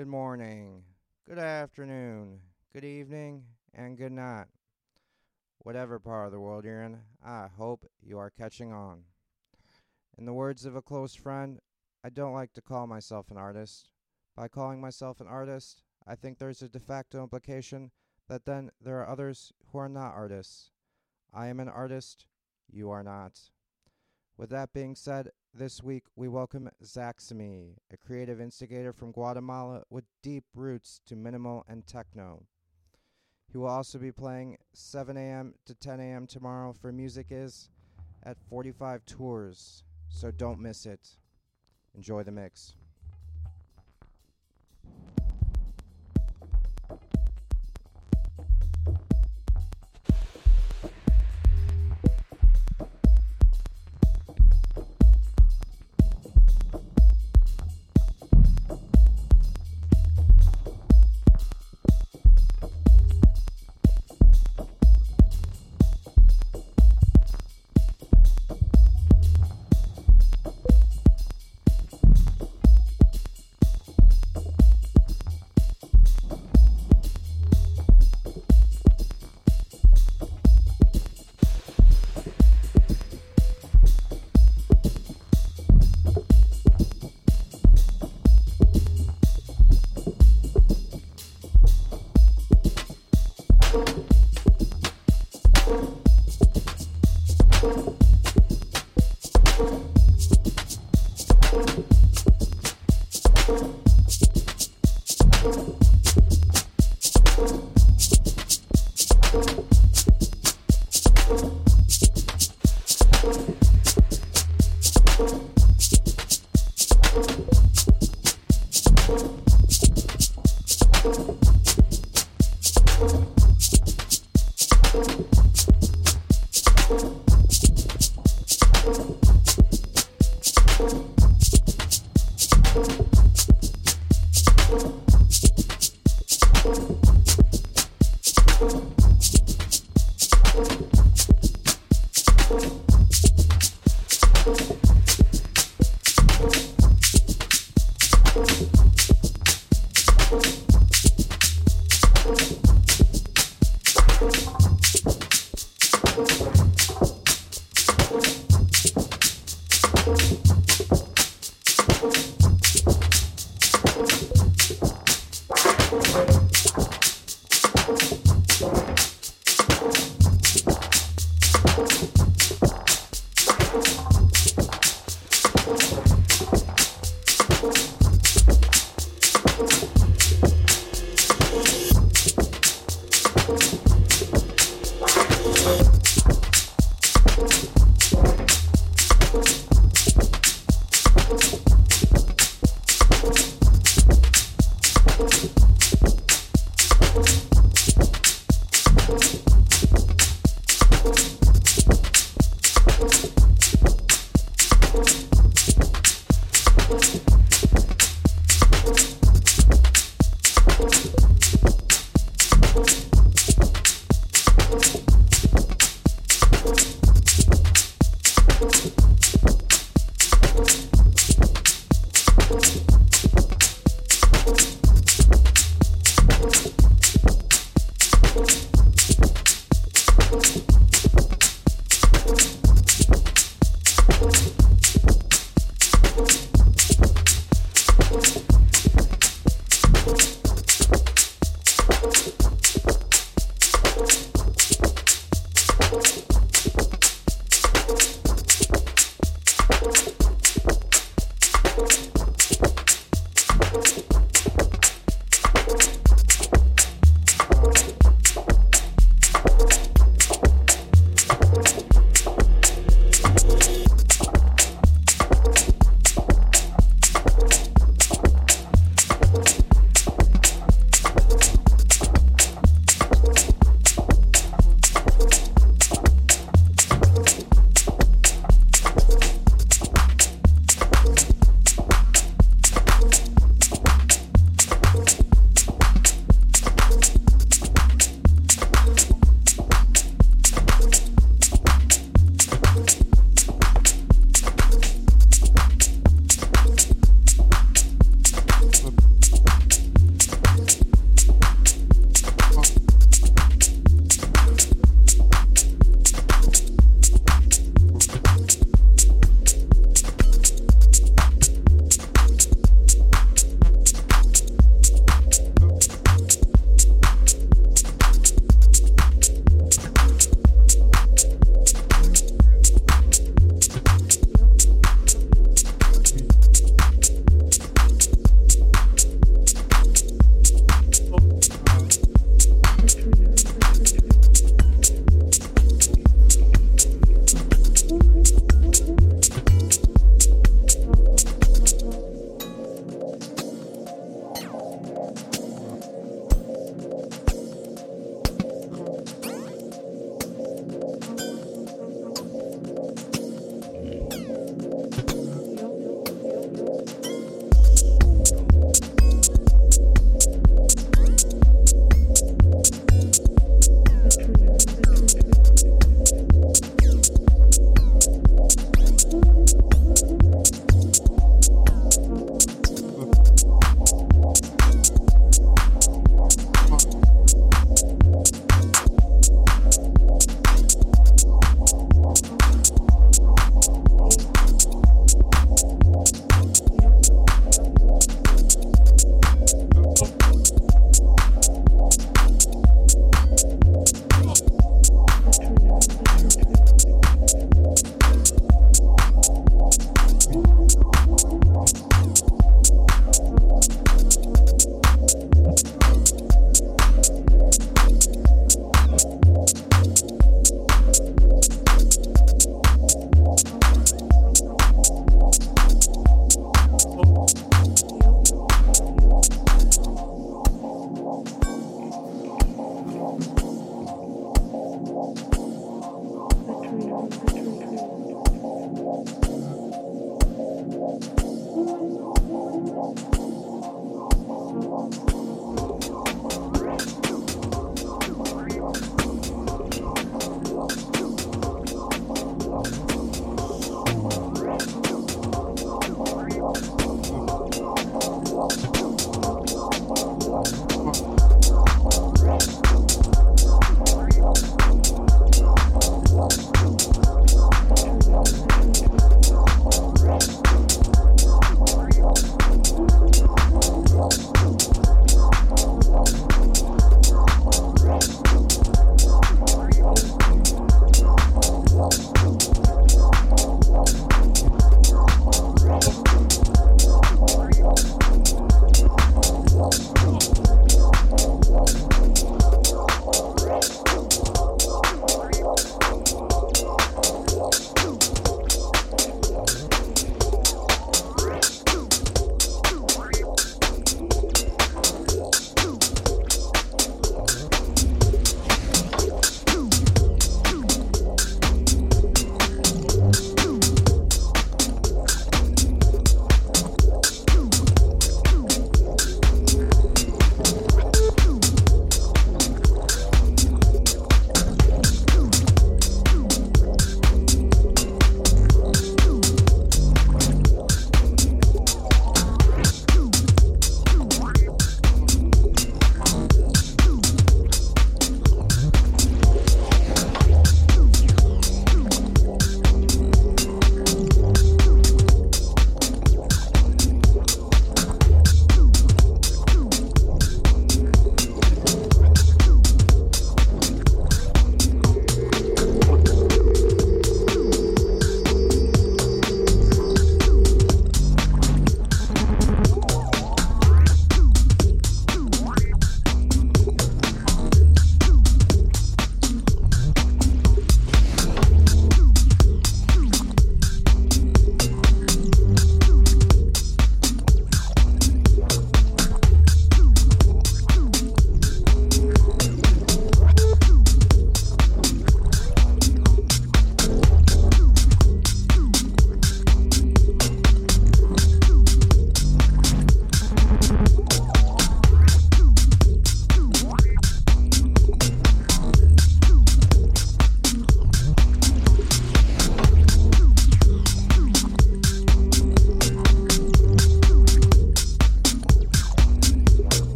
good morning, good afternoon, good evening, and good night. Whatever part of the world you're in, I hope you are catching on. In the words of a close friend, I don't like to call myself an artist. By calling myself an artist, I think there's a de facto implication that then there are others who are not artists. I am an artist, you are not. With that being said, this week we welcome Zaxamy, a creative instigator from Guatemala with deep roots to minimal and techno. He will also be playing 7 a.m. to 10 a.m. tomorrow for Music Is at 45 Tours, so don't miss it. Enjoy the mix.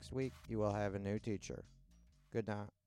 Next week, you will have a new teacher. Good night.